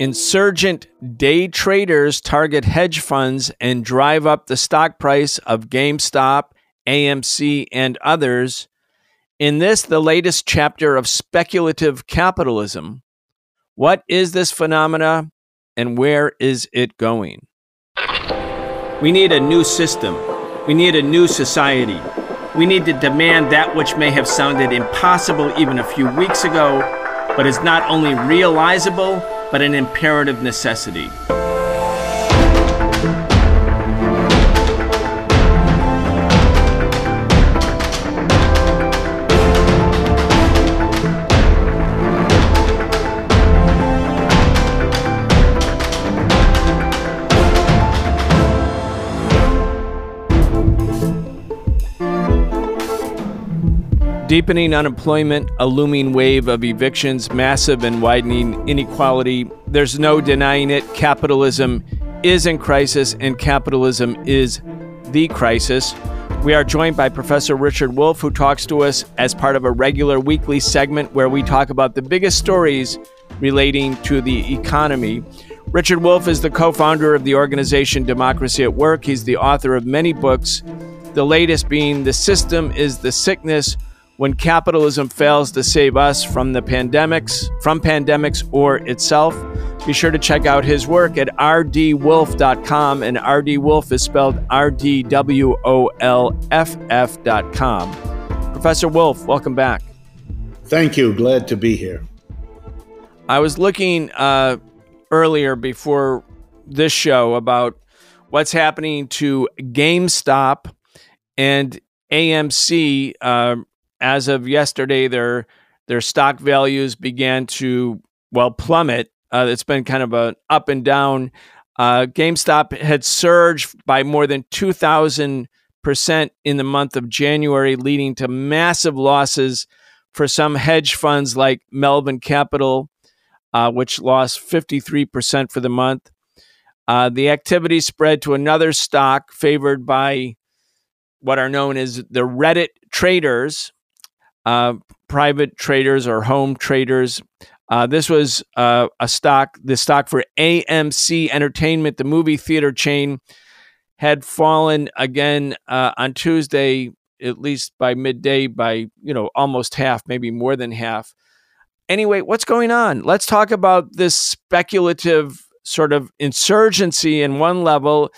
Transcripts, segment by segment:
Insurgent day traders target hedge funds and drive up the stock price of GameStop, AMC, and others. In this, the latest chapter of speculative capitalism, what is this phenomena and where is it going? We need a new system. We need a new society. We need to demand that which may have sounded impossible even a few weeks ago, but is not only realizable, but an imperative necessity. Deepening unemployment, a looming wave of evictions, massive and widening inequality. There's no denying it. Capitalism is in crisis, and capitalism is the crisis. We are joined by Professor Richard Wolff, who talks to us as part of a regular weekly segment where we talk about the biggest stories relating to the economy. Richard Wolff is the co founder of the organization Democracy at Work. He's the author of many books, the latest being The System is the Sickness when capitalism fails to save us from the pandemics, from pandemics or itself. Be sure to check out his work at rdwolff.com, and rdwolff is spelled R D W O L F F.com. Professor Wolff, welcome back. Thank you. Glad to be here. I was looking uh, earlier before this show about what's happening to GameStop and AMC. Uh, as of yesterday, their their stock values began to well plummet. Uh, it's been kind of an up and down. Uh, GameStop had surged by more than two thousand percent in the month of January, leading to massive losses for some hedge funds like Melvin Capital, uh, which lost fifty three percent for the month. Uh, the activity spread to another stock favored by what are known as the Reddit traders, uh, private traders or home traders. Uh, this was uh, a stock, the stock for AMC Entertainment, the movie theater chain, had fallen again uh, on Tuesday, at least by midday, by you know almost half, maybe more than half. Anyway, what's going on? Let's talk about this speculative sort of insurgency in one level,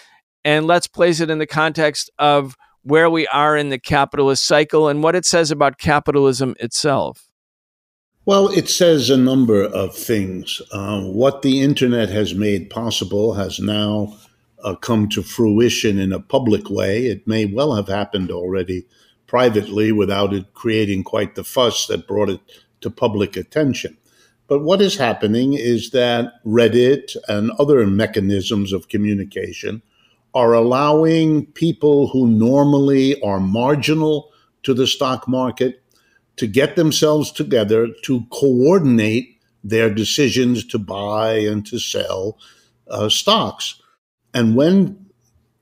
and let's place it in the context of where we are in the capitalist cycle and what it says about capitalism itself? Well, it says a number of things. Uh, what the internet has made possible has now uh, come to fruition in a public way. It may well have happened already privately without it creating quite the fuss that brought it to public attention. But what is happening is that Reddit and other mechanisms of communication are allowing people who normally are marginal to the stock market to get themselves together to coordinate their decisions to buy and to sell uh, stocks. And when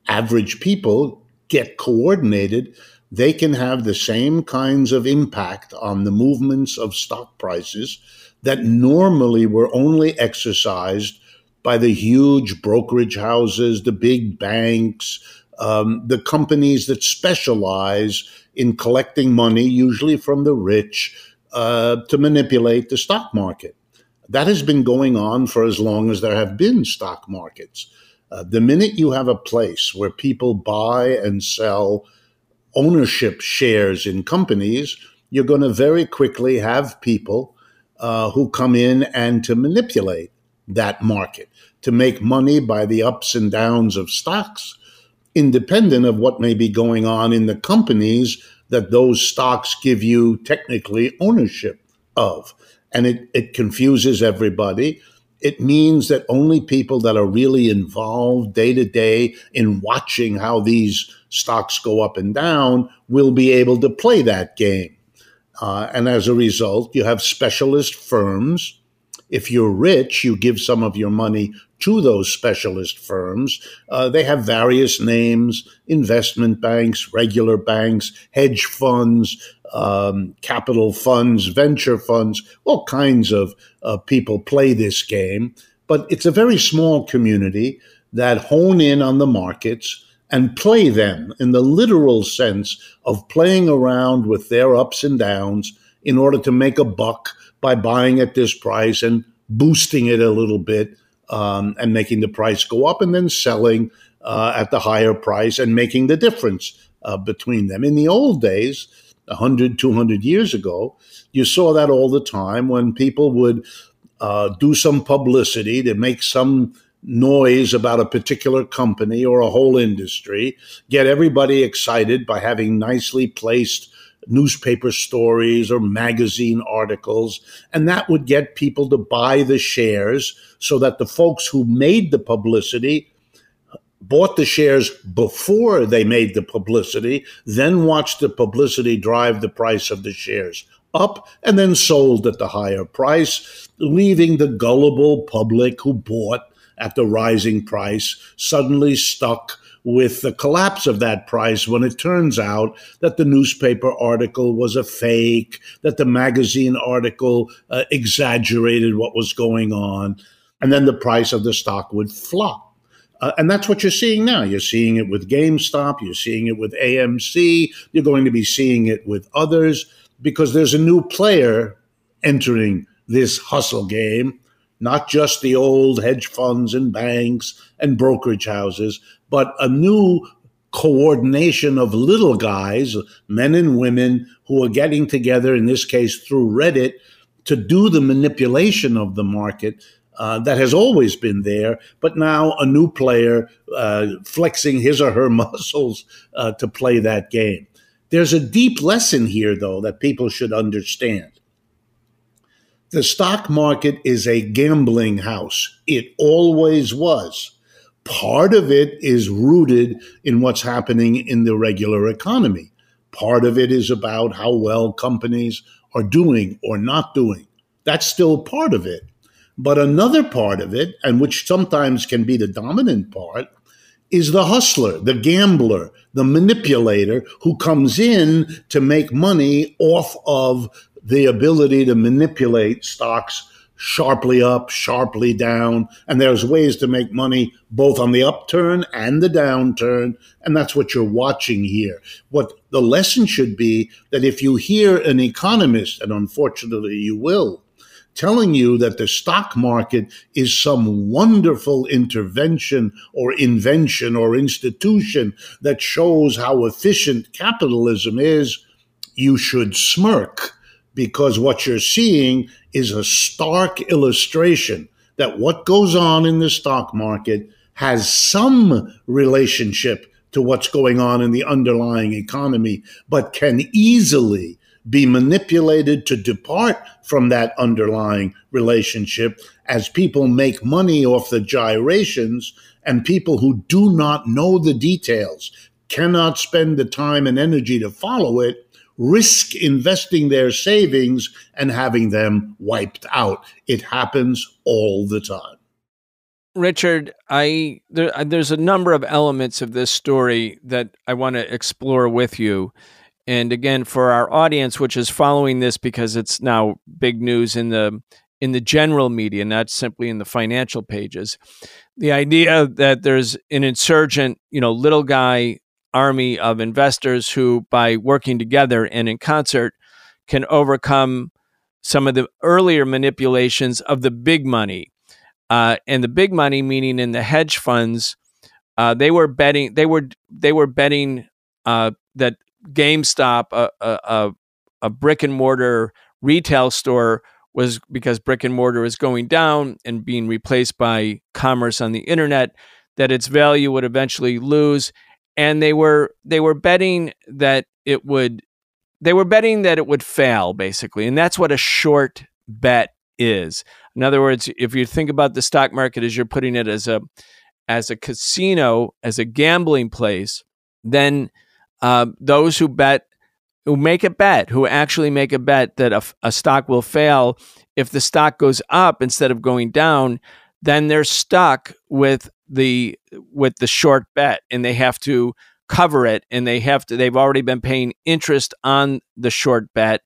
average people get coordinated, they can have the same kinds of impact on the movements of stock prices that normally were only exercised by the huge brokerage houses, the big banks, um, the companies that specialize in collecting money, usually from the rich, uh, to manipulate the stock market. That has been going on for as long as there have been stock markets. Uh, the minute you have a place where people buy and sell ownership shares in companies, you're going to very quickly have people uh, who come in and to manipulate that market to make money by the ups and downs of stocks, independent of what may be going on in the companies that those stocks give you technically ownership of. And it, it confuses everybody. It means that only people that are really involved day to day in watching how these stocks go up and down will be able to play that game. Uh, and as a result, you have specialist firms if you're rich, you give some of your money to those specialist firms. Uh, they have various names investment banks, regular banks, hedge funds, um, capital funds, venture funds, all kinds of uh, people play this game. but it's a very small community that hone in on the markets and play them in the literal sense of playing around with their ups and downs in order to make a buck by buying at this price and boosting it a little bit um, and making the price go up and then selling uh, at the higher price and making the difference uh, between them. In the old days, 100, 200 years ago, you saw that all the time when people would uh, do some publicity to make some noise about a particular company or a whole industry, get everybody excited by having nicely placed newspaper stories or magazine articles, and that would get people to buy the shares so that the folks who made the publicity bought the shares before they made the publicity, then watched the publicity drive the price of the shares up, and then sold at the higher price, leaving the gullible public who bought at the rising price suddenly stuck with the collapse of that price when it turns out that the newspaper article was a fake, that the magazine article uh, exaggerated what was going on, and then the price of the stock would flop. Uh, and that's what you're seeing now. You're seeing it with GameStop, you're seeing it with AMC, you're going to be seeing it with others because there's a new player entering this hustle game not just the old hedge funds and banks and brokerage houses, but a new coordination of little guys, men and women, who are getting together, in this case through Reddit, to do the manipulation of the market. Uh, that has always been there, but now a new player uh, flexing his or her muscles uh, to play that game. There's a deep lesson here, though, that people should understand. The stock market is a gambling house. It always was. Part of it is rooted in what's happening in the regular economy. Part of it is about how well companies are doing or not doing. That's still part of it. But another part of it, and which sometimes can be the dominant part, is the hustler, the gambler, the manipulator who comes in to make money off of the ability to manipulate stocks sharply up, sharply down. And there's ways to make money both on the upturn and the downturn. And that's what you're watching here. What the lesson should be that if you hear an economist, and unfortunately you will, telling you that the stock market is some wonderful intervention or invention or institution that shows how efficient capitalism is, you should smirk because what you're seeing is a stark illustration that what goes on in the stock market has some relationship to what's going on in the underlying economy, but can easily be manipulated to depart from that underlying relationship as people make money off the gyrations and people who do not know the details cannot spend the time and energy to follow it risk investing their savings and having them wiped out. It happens all the time. Richard, I there, there's a number of elements of this story that I want to explore with you. And again, for our audience, which is following this because it's now big news in the in the general media, not simply in the financial pages, the idea that there's an insurgent, you know, little guy army of investors who, by working together and in concert, can overcome some of the earlier manipulations of the big money. Uh, and the big money, meaning in the hedge funds, uh, they were betting. They were they were betting uh, that GameStop, a, a, a brick and mortar retail store, was because brick and mortar is going down and being replaced by commerce on the internet, that its value would eventually lose and they were they were betting that it would they were betting that it would fail basically and that's what a short bet is. In other words if you think about the stock market as you're putting it as a as a casino as a gambling place then uh, those who bet who make a bet who actually make a bet that a, a stock will fail if the stock goes up instead of going down then they're stuck with the with the short bet and they have to cover it and they have to they've already been paying interest on the short bet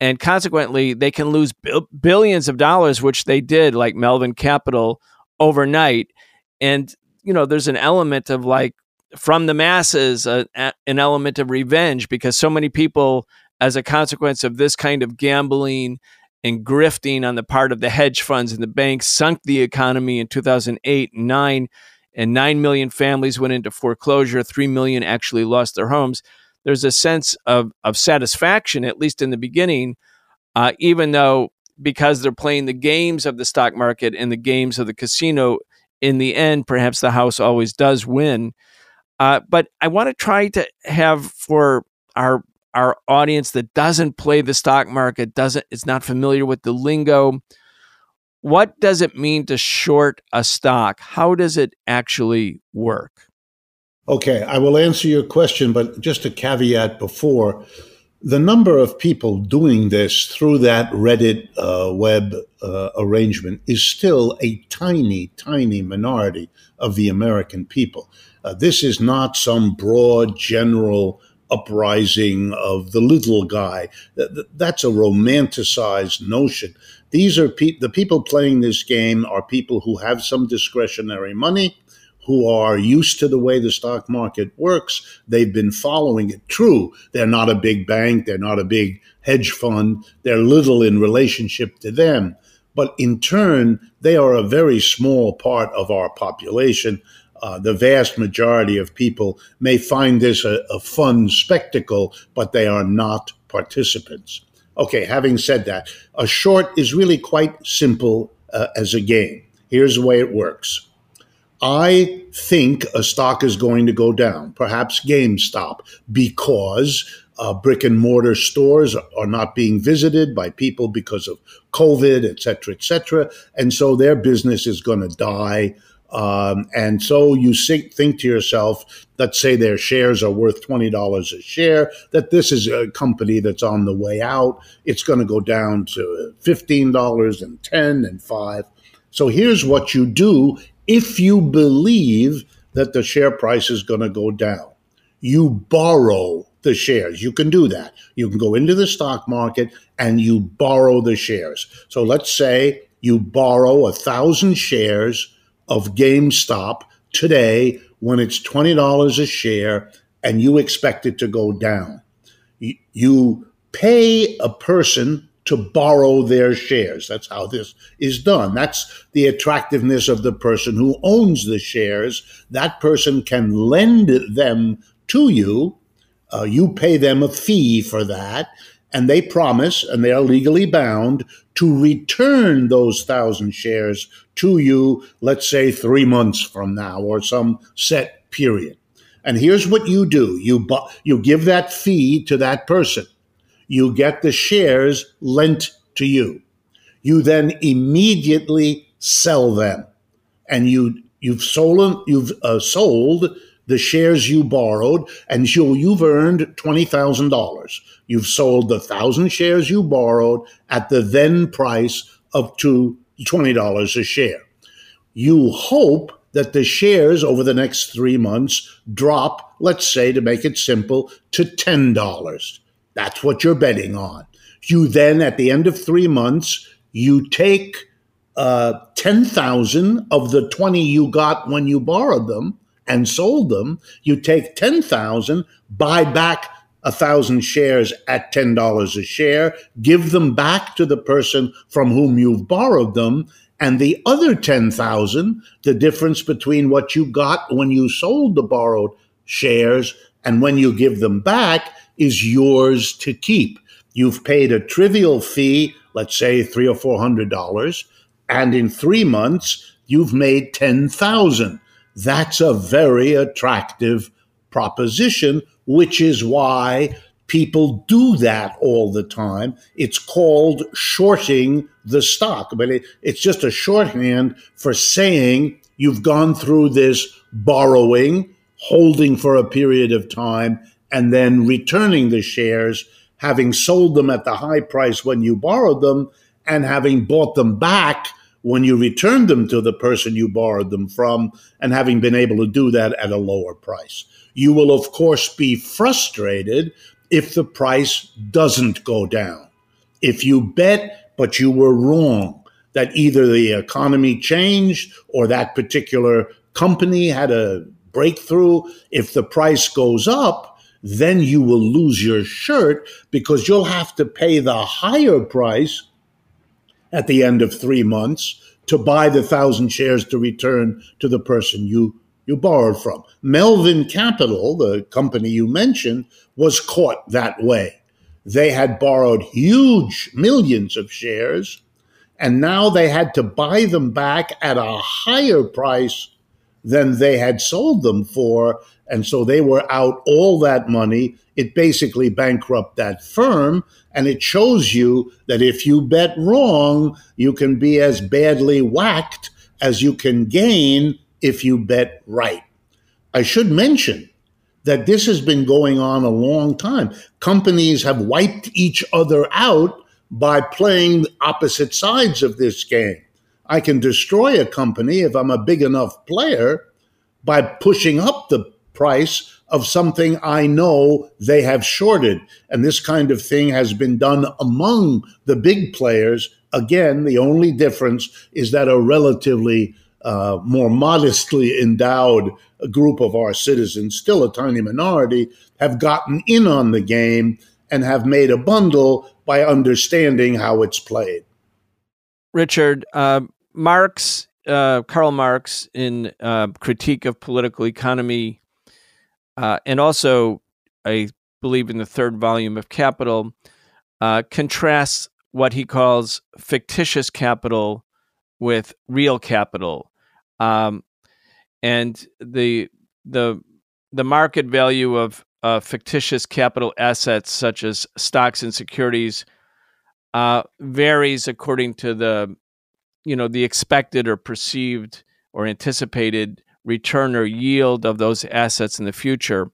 and consequently, they can lose billions of dollars, which they did, like Melvin Capital, overnight. And you know, there's an element of like from the masses, uh, an element of revenge because so many people, as a consequence of this kind of gambling and grifting on the part of the hedge funds and the banks, sunk the economy in 2008 and 9 and 9 million families went into foreclosure. 3 million actually lost their homes. There's a sense of, of satisfaction at least in the beginning uh, even though because they're playing the games of the stock market and the games of the casino in the end perhaps the house always does win. Uh, but i want to try to have for our our audience that doesn't play the stock market doesn't is not familiar with the lingo what does it mean to short a stock? How does it actually work? Okay, I will answer your question, but just a caveat before the number of people doing this through that Reddit uh, web uh, arrangement is still a tiny, tiny minority of the American people. Uh, this is not some broad, general uprising of the little guy. That's a romanticized notion. These are pe- the people playing this game are people who have some discretionary money, who are used to the way the stock market works. They've been following it. True, they're not a big bank, they're not a big hedge fund, they're little in relationship to them. But in turn, they are a very small part of our population. Uh, the vast majority of people may find this a, a fun spectacle, but they are not participants. Okay, having said that, a short is really quite simple uh, as a game. Here's the way it works. I think a stock is going to go down, perhaps GameStop, because uh, brick and mortar stores are not being visited by people because of COVID, et cetera, et cetera. And so their business is going to die. Um, and so you think to yourself, let's say their shares are worth $20 a share, that this is a company that's on the way out. It's going to go down to $15 and 10 and 5. So here's what you do if you believe that the share price is going to go down. You borrow the shares. You can do that. You can go into the stock market and you borrow the shares. So let's say you borrow a thousand shares of GameStop today when it's $20 a share and you expect it to go down. You pay a person to borrow their shares. That's how this is done. That's the attractiveness of the person who owns the shares. That person can lend them to you. Uh, you pay them a fee for that and they promise, and they are legally bound, to return those thousand shares to you, let's say three months from now or some set period. And here's what you do you, bu- you give that fee to that person, you get the shares lent to you. You then immediately sell them, and you you've sold you've uh, sold the shares you borrowed, and you, you've earned $20,000. You've sold the thousand shares you borrowed at the then price of two, $20 a share. You hope that the shares over the next three months drop, let's say, to make it simple, to $10. That's what you're betting on. You then, at the end of three months, you take uh, 10,000 of the 20 you got when you borrowed them and sold them, you take 10,000, buy back a thousand shares at $10 a share, give them back to the person from whom you've borrowed them, and the other 10,000, the difference between what you got when you sold the borrowed shares and when you give them back is yours to keep. You've paid a trivial fee, let's say three or four hundred dollars, and in three months you've made ten thousand. That's a very attractive proposition, which is why people do that all the time. It's called shorting the stock, but it, it's just a shorthand for saying you've gone through this borrowing, holding for a period of time, and then returning the shares, having sold them at the high price when you borrowed them, and having bought them back when you return them to the person you borrowed them from and having been able to do that at a lower price. You will, of course, be frustrated if the price doesn't go down. If you bet, but you were wrong, that either the economy changed or that particular company had a breakthrough, if the price goes up, then you will lose your shirt because you'll have to pay the higher price at the end of three months to buy the thousand shares to return to the person you you borrowed from. Melvin Capital, the company you mentioned, was caught that way. They had borrowed huge millions of shares, and now they had to buy them back at a higher price than they had sold them for. And so they were out all that money. It basically bankrupted that firm. And it shows you that if you bet wrong, you can be as badly whacked as you can gain if you bet right. I should mention that this has been going on a long time. Companies have wiped each other out by playing opposite sides of this game. I can destroy a company if I'm a big enough player by pushing up the price of something I know they have shorted. And this kind of thing has been done among the big players. Again, the only difference is that a relatively uh, more modestly endowed group of our citizens, still a tiny minority, have gotten in on the game and have made a bundle by understanding how it's played. Richard, uh, Marx, uh, Karl Marx, in uh, Critique of Political Economy, uh, and also, I believe, in the third volume of Capital, uh, contrasts what he calls fictitious capital with real capital, um, and the the the market value of uh, fictitious capital assets such as stocks and securities uh, varies according to the you know the expected or perceived or anticipated return or yield of those assets in the future.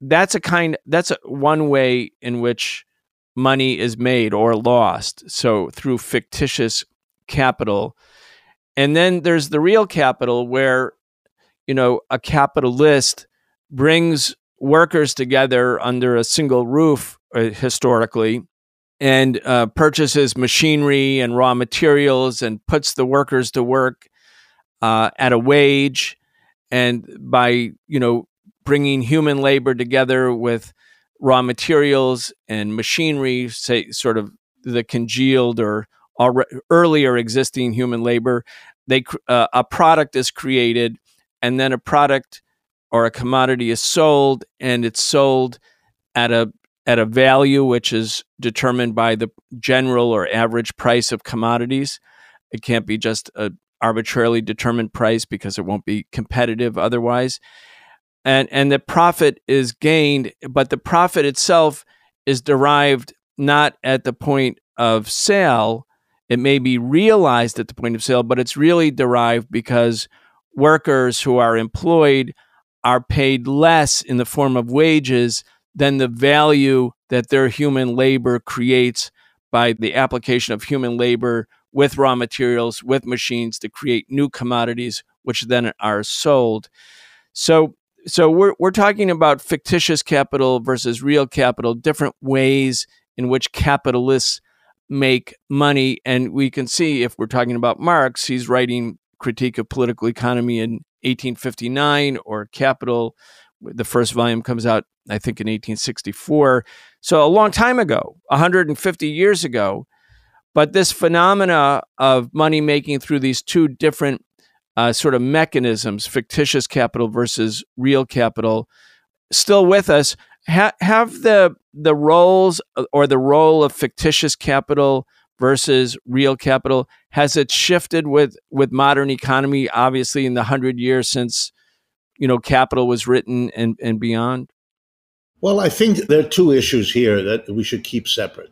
That's a kind that's a, one way in which money is made or lost so through fictitious capital. And then there's the real capital where you know a capitalist brings workers together under a single roof uh, historically and uh, purchases machinery and raw materials and puts the workers to work uh, at a wage and by you know bringing human labor together with raw materials and machinery say sort of the congealed or earlier existing human labor they uh, a product is created and then a product or a commodity is sold and it's sold at a at a value which is determined by the general or average price of commodities. It can't be just a arbitrarily determined price because it won't be competitive otherwise. And and the profit is gained, but the profit itself is derived not at the point of sale. It may be realized at the point of sale, but it's really derived because workers who are employed are paid less in the form of wages than the value that their human labor creates by the application of human labor with raw materials, with machines to create new commodities, which then are sold. So, so we're we're talking about fictitious capital versus real capital, different ways in which capitalists make money, and we can see if we're talking about Marx, he's writing critique of political economy in 1859 or Capital. The first volume comes out, I think, in 1864. So a long time ago, 150 years ago. But this phenomena of money making through these two different uh, sort of mechanisms, fictitious capital versus real capital, still with us. Ha- have the the roles uh, or the role of fictitious capital versus real capital has it shifted with with modern economy obviously in the 100 years since you know capital was written and and beyond well i think there are two issues here that we should keep separate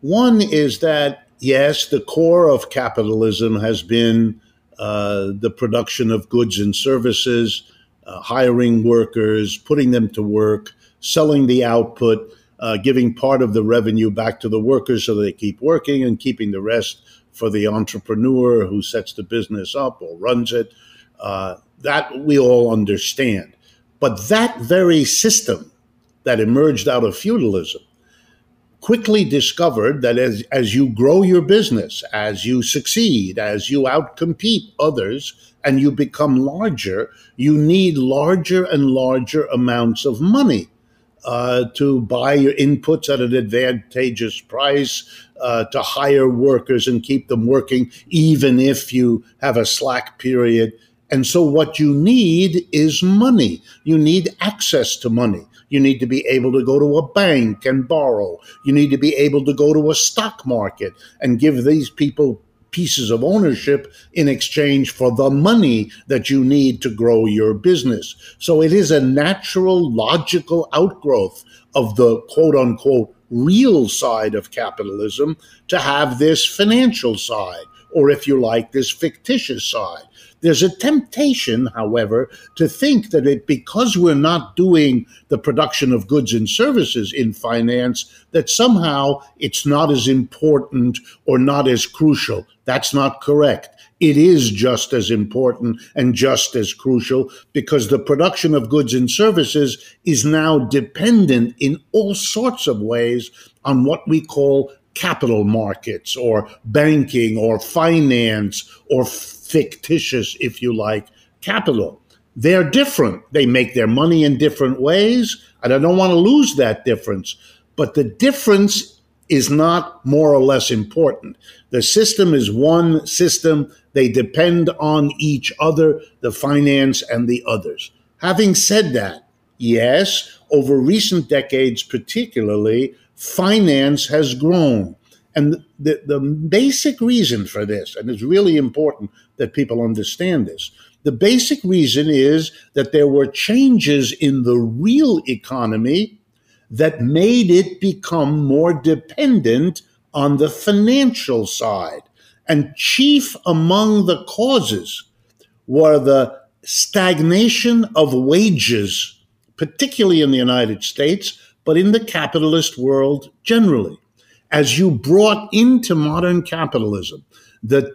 one is that yes the core of capitalism has been uh, the production of goods and services uh, hiring workers putting them to work selling the output uh, giving part of the revenue back to the workers so they keep working and keeping the rest for the entrepreneur who sets the business up or runs it. Uh, that we all understand. But that very system that emerged out of feudalism quickly discovered that as, as you grow your business, as you succeed, as you outcompete others, and you become larger, you need larger and larger amounts of money uh, to buy your inputs at an advantageous price, uh, to hire workers and keep them working, even if you have a slack period. And so, what you need is money. You need access to money. You need to be able to go to a bank and borrow. You need to be able to go to a stock market and give these people pieces of ownership in exchange for the money that you need to grow your business. So it is a natural, logical outgrowth of the quote unquote real side of capitalism to have this financial side, or if you like, this fictitious side. There's a temptation, however, to think that it, because we're not doing the production of goods and services in finance, that somehow it's not as important or not as crucial. That's not correct. It is just as important and just as crucial because the production of goods and services is now dependent in all sorts of ways on what we call capital markets or banking or finance or fictitious, if you like, capital. They're different. They make their money in different ways, and I don't want to lose that difference. But the difference is not more or less important. The system is one system. They depend on each other, the finance and the others. Having said that, yes, over recent decades, particularly, finance has grown. And the, the basic reason for this, and it's really important that people understand this, the basic reason is that there were changes in the real economy that made it become more dependent on the financial side. And chief among the causes were the stagnation of wages, particularly in the United States, but in the capitalist world generally as you brought into modern capitalism the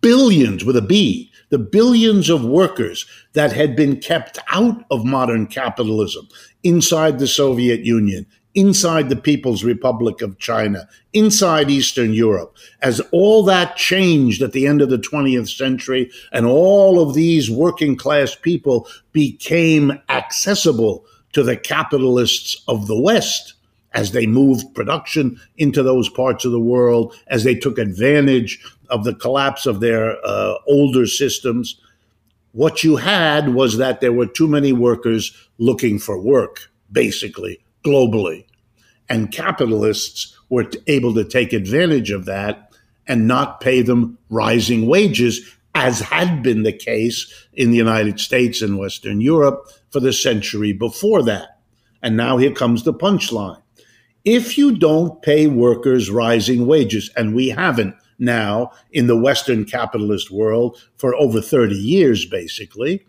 billions with a B, the billions of workers that had been kept out of modern capitalism inside the Soviet Union, inside the People's Republic of China, inside Eastern Europe, as all that changed at the end of the 20th century and all of these working class people became accessible to the capitalists of the West as they moved production into those parts of the world, as they took advantage of the collapse of their uh, older systems. What you had was that there were too many workers looking for work, basically, globally. And capitalists were able to take advantage of that and not pay them rising wages, as had been the case in the United States and Western Europe for the century before that. And now here comes the punchline if you don't pay workers rising wages, and we haven't now in the Western capitalist world for over 30 years, basically,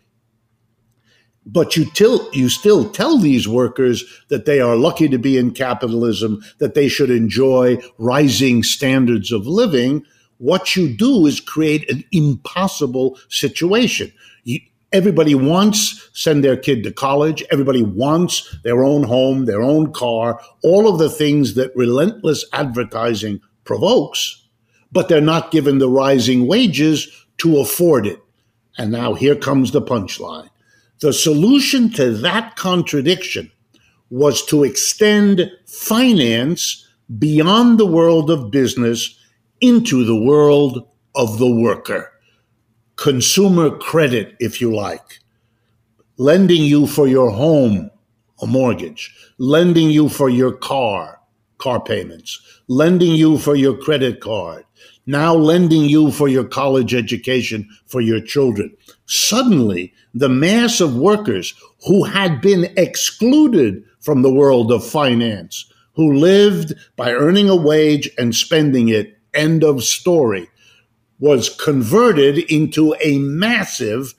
but you, till, you still tell these workers that they are lucky to be in capitalism, that they should enjoy rising standards of living. What you do is create an impossible situation. You, Everybody wants send their kid to college. Everybody wants their own home, their own car, all of the things that relentless advertising provokes, but they're not given the rising wages to afford it. And now here comes the punchline. The solution to that contradiction was to extend finance beyond the world of business into the world of the worker. Consumer credit, if you like, lending you for your home, a mortgage, lending you for your car, car payments, lending you for your credit card, now lending you for your college education for your children. Suddenly, the mass of workers who had been excluded from the world of finance, who lived by earning a wage and spending it, end of story, was converted into a massive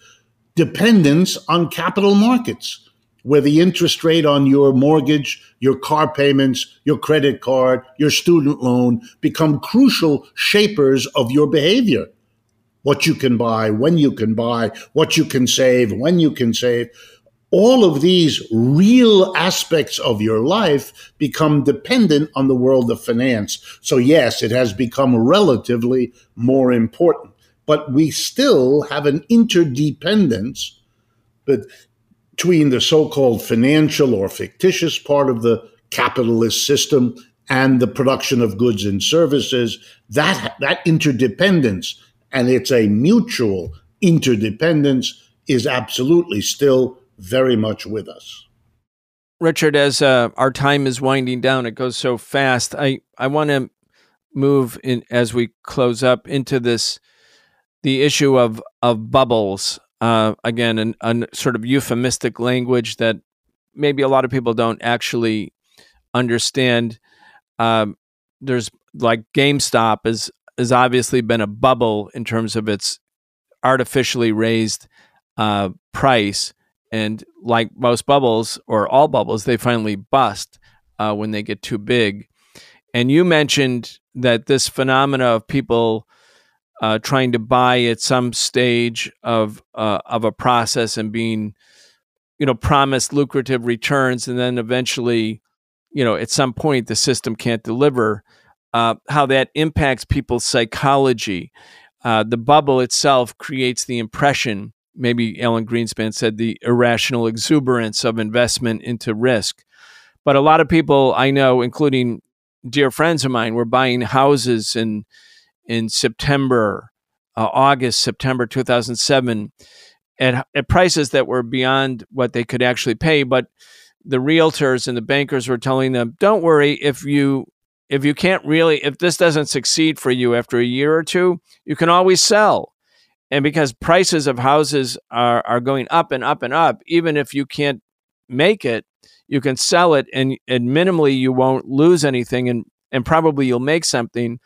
dependence on capital markets, where the interest rate on your mortgage, your car payments, your credit card, your student loan become crucial shapers of your behavior. What you can buy, when you can buy, what you can save, when you can save. All of these real aspects of your life become dependent on the world of finance. So, yes, it has become relatively more important, but we still have an interdependence between the so called financial or fictitious part of the capitalist system and the production of goods and services. That, that interdependence, and it's a mutual interdependence, is absolutely still very much with us. Richard, as uh, our time is winding down, it goes so fast. I, I want to move in as we close up into this the issue of of bubbles. Uh, again, a sort of euphemistic language that maybe a lot of people don't actually understand. Um, there's like GameStop is has obviously been a bubble in terms of its artificially raised uh, price and like most bubbles or all bubbles, they finally bust uh, when they get too big. And you mentioned that this phenomena of people uh, trying to buy at some stage of uh, of a process and being, you know, promised lucrative returns, and then eventually, you know, at some point the system can't deliver. Uh, how that impacts people's psychology. Uh, the bubble itself creates the impression maybe Alan Greenspan said the irrational exuberance of investment into risk. But a lot of people I know, including dear friends of mine, were buying houses in in September, uh, August, September 2007 at, at prices that were beyond what they could actually pay. But the realtors and the bankers were telling them, "Don't worry if you." If you can't really, if this doesn't succeed for you after a year or two, you can always sell and because prices of houses are, are going up and up and up, even if you can't make it, you can sell it and, and minimally you won't lose anything and, and probably you'll make something.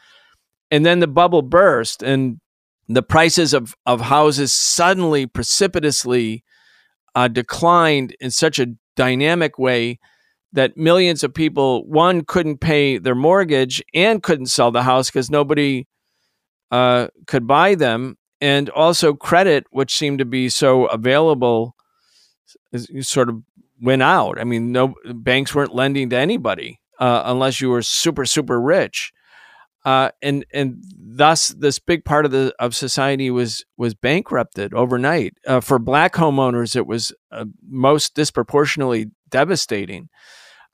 And then the bubble burst and the prices of, of houses suddenly precipitously uh, declined in such a dynamic way that millions of people, one, couldn't pay their mortgage and couldn't sell the house because nobody uh, could buy them and also credit, which seemed to be so available, sort of went out. I mean, no banks weren't lending to anybody uh, unless you were super super rich, uh, and and thus this big part of the of society was was bankrupted overnight. Uh, for black homeowners, it was uh, most disproportionately devastating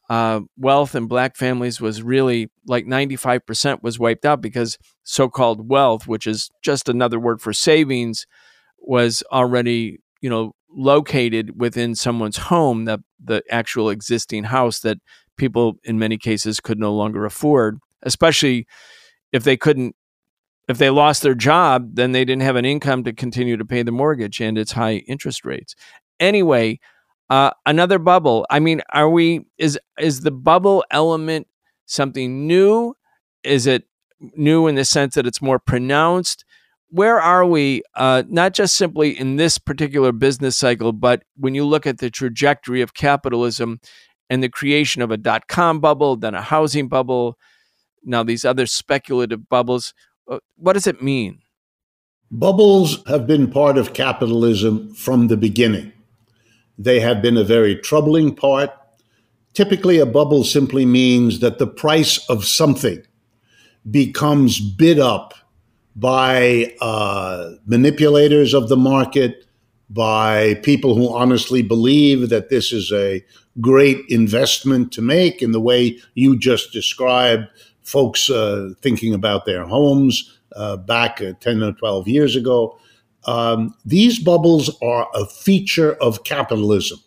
uh, wealth in black families was really like 95% was wiped out because so-called wealth which is just another word for savings was already you know located within someone's home the the actual existing house that people in many cases could no longer afford especially if they couldn't if they lost their job then they didn't have an income to continue to pay the mortgage and its high interest rates. Anyway uh, another bubble. I mean, are we is is the bubble element something new? Is it new in the sense that it's more pronounced? Where are we? Uh, not just simply in this particular business cycle, but when you look at the trajectory of capitalism and the creation of a dot com bubble, then a housing bubble, now these other speculative bubbles. Uh, what does it mean? Bubbles have been part of capitalism from the beginning. They have been a very troubling part. Typically, a bubble simply means that the price of something becomes bid up by uh, manipulators of the market, by people who honestly believe that this is a great investment to make in the way you just described, folks uh, thinking about their homes uh, back uh, 10 or 12 years ago. Um, these bubbles are a feature of capitalism.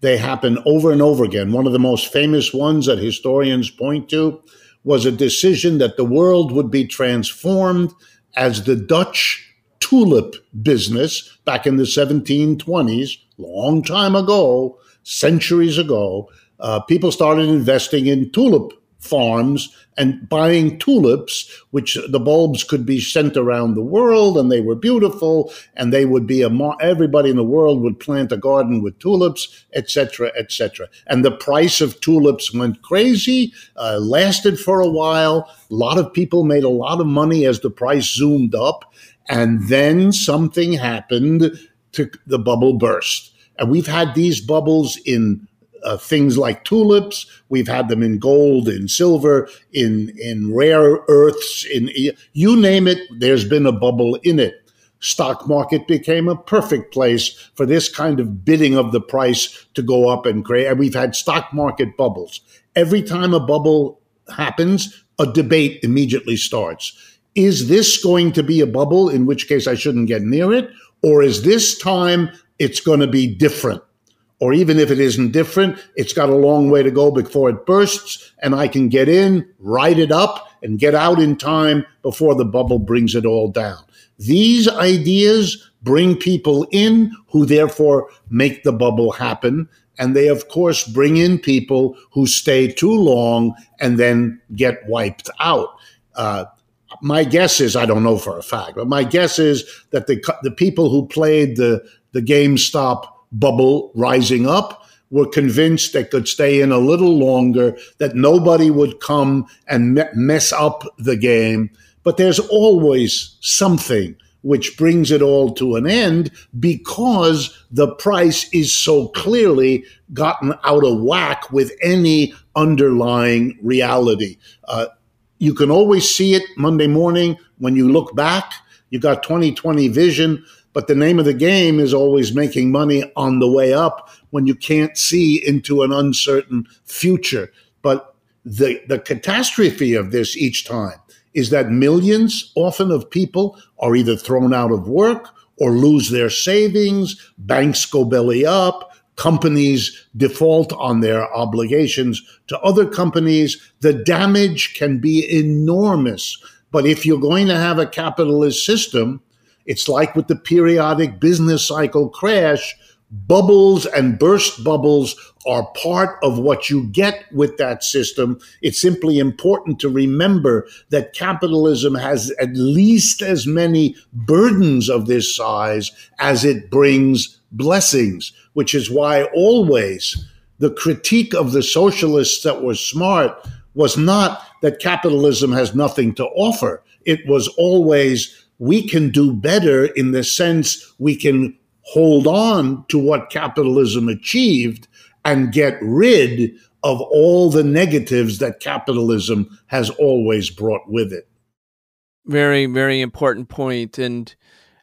They happen over and over again. One of the most famous ones that historians point to was a decision that the world would be transformed as the Dutch tulip business back in the 1720s, long time ago, centuries ago. Uh, people started investing in tulip farms and buying tulips, which the bulbs could be sent around the world and they were beautiful and they would be a everybody in the world would plant a garden with tulips, etc., etc. And the price of tulips went crazy, uh, lasted for a while. A lot of people made a lot of money as the price zoomed up, and then something happened to the bubble burst. And we've had these bubbles in uh, things like tulips. We've had them in gold, in silver, in in rare earths. In you name it, there's been a bubble in it. Stock market became a perfect place for this kind of bidding of the price to go up and create. And we've had stock market bubbles. Every time a bubble happens, a debate immediately starts. Is this going to be a bubble? In which case, I shouldn't get near it, or is this time it's going to be different? Or even if it isn't different, it's got a long way to go before it bursts, and I can get in, ride it up, and get out in time before the bubble brings it all down. These ideas bring people in who therefore make the bubble happen. And they, of course, bring in people who stay too long and then get wiped out. Uh, my guess is, I don't know for a fact, but my guess is that the, the people who played the, the GameStop bubble rising up were convinced they could stay in a little longer, that nobody would come and me- mess up the game. But there's always something which brings it all to an end because the price is so clearly gotten out of whack with any underlying reality. Uh, you can always see it Monday morning when you look back. You got 2020 vision but the name of the game is always making money on the way up when you can't see into an uncertain future. But the, the catastrophe of this each time is that millions, often of people, are either thrown out of work or lose their savings, banks go belly up, companies default on their obligations to other companies. The damage can be enormous. But if you're going to have a capitalist system, it's like with the periodic business cycle crash, bubbles and burst bubbles are part of what you get with that system. It's simply important to remember that capitalism has at least as many burdens of this size as it brings blessings, which is why always the critique of the socialists that were smart was not that capitalism has nothing to offer. It was always we can do better in the sense we can hold on to what capitalism achieved and get rid of all the negatives that capitalism has always brought with it. Very, very important point. And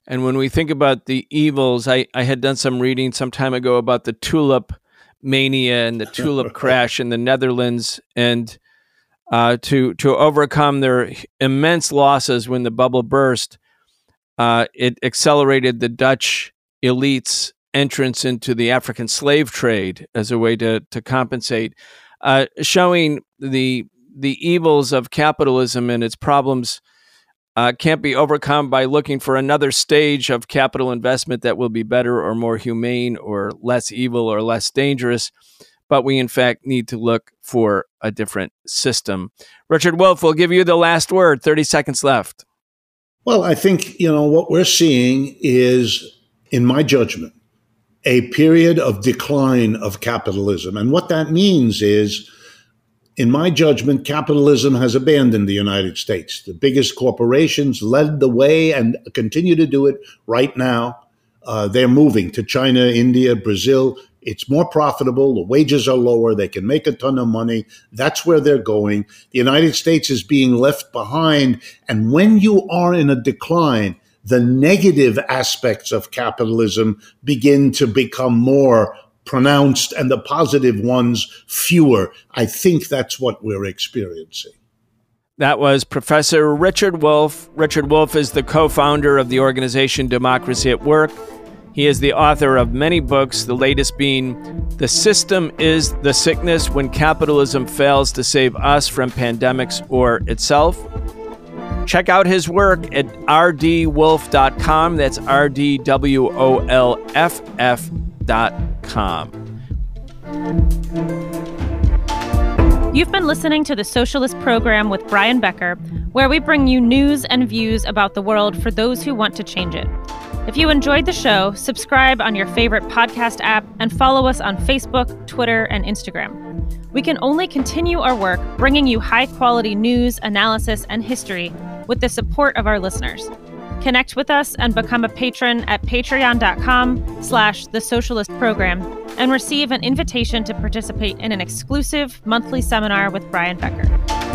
and when we think about the evils, I, I had done some reading some time ago about the tulip mania and the tulip crash in the Netherlands. And uh, to to overcome their immense losses when the bubble burst, uh, it accelerated the Dutch elites' entrance into the African slave trade as a way to to compensate, uh, showing the the evils of capitalism and its problems uh, can't be overcome by looking for another stage of capital investment that will be better or more humane or less evil or less dangerous. But we, in fact, need to look for a different system. Richard Wolff will give you the last word. 30 seconds left. Well, I think, you know, what we're seeing is, in my judgment, a period of decline of capitalism. And what that means is, in my judgment, capitalism has abandoned the United States. The biggest corporations led the way and continue to do it right now. Uh, they're moving to China, India, Brazil. It's more profitable. The wages are lower. They can make a ton of money. That's where they're going. The United States is being left behind. And when you are in a decline, the negative aspects of capitalism begin to become more pronounced and the positive ones fewer. I think that's what we're experiencing. That was Professor Richard Wolff. Richard Wolff is the co founder of the organization Democracy at Work. He is the author of many books, the latest being The System is the Sickness When Capitalism Fails to Save Us from Pandemics or Itself. Check out his work at rdwolff.com. That's R D W O L F F.com. You've been listening to the Socialist Program with Brian Becker, where we bring you news and views about the world for those who want to change it. If you enjoyed the show, subscribe on your favorite podcast app and follow us on Facebook, Twitter, and Instagram. We can only continue our work bringing you high quality news, analysis, and history with the support of our listeners. Connect with us and become a patron at patreon.com slash the socialist program and receive an invitation to participate in an exclusive monthly seminar with Brian Becker.